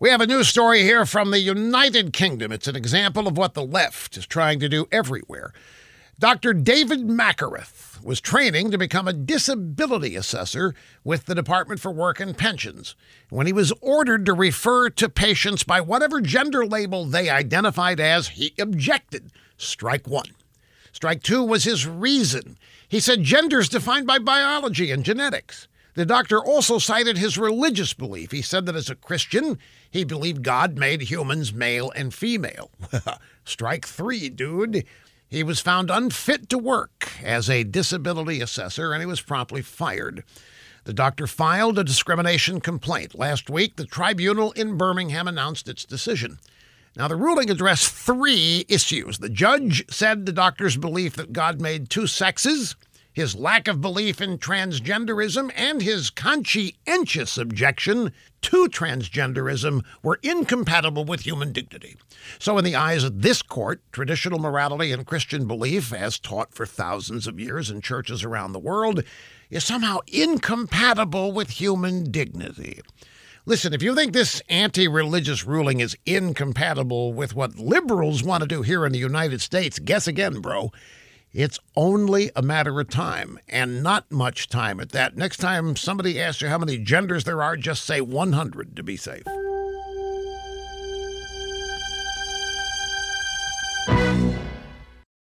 We have a news story here from the United Kingdom. It's an example of what the left is trying to do everywhere. Dr. David Mackereth was training to become a disability assessor with the Department for Work and Pensions. When he was ordered to refer to patients by whatever gender label they identified as, he objected. Strike one. Strike two was his reason. He said gender is defined by biology and genetics. The doctor also cited his religious belief. He said that as a Christian, he believed God made humans male and female. Strike three, dude. He was found unfit to work as a disability assessor and he was promptly fired. The doctor filed a discrimination complaint. Last week, the tribunal in Birmingham announced its decision. Now, the ruling addressed three issues. The judge said the doctor's belief that God made two sexes his lack of belief in transgenderism and his conscientious objection to transgenderism were incompatible with human dignity. So, in the eyes of this court, traditional morality and Christian belief, as taught for thousands of years in churches around the world, is somehow incompatible with human dignity. Listen, if you think this anti religious ruling is incompatible with what liberals want to do here in the United States, guess again, bro. It's only a matter of time, and not much time at that. Next time somebody asks you how many genders there are, just say 100 to be safe.